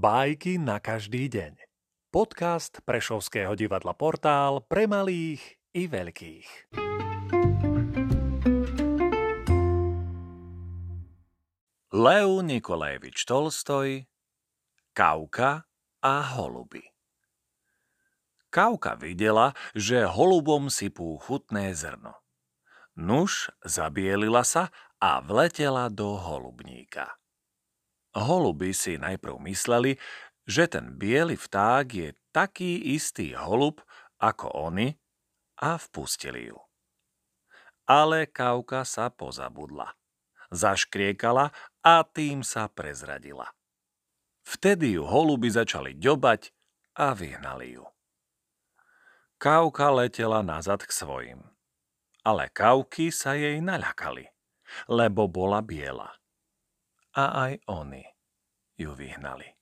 Bajky na každý deň. Podcast Prešovského divadla Portál pre malých i veľkých. Leo Nikolajvič Tolstoj Kauka a holuby Kauka videla, že holubom sypú chutné zrno. Nuž zabielila sa a vletela do holubníka. Holuby si najprv mysleli, že ten biely vták je taký istý holub ako oni a vpustili ju. Ale Kauka sa pozabudla. Zaškriekala a tým sa prezradila. Vtedy ju holuby začali ďobať a vyhnali ju. Kauka letela nazad k svojim. Ale kauky sa jej naľakali, lebo bola biela a aj oni ju vyhnali.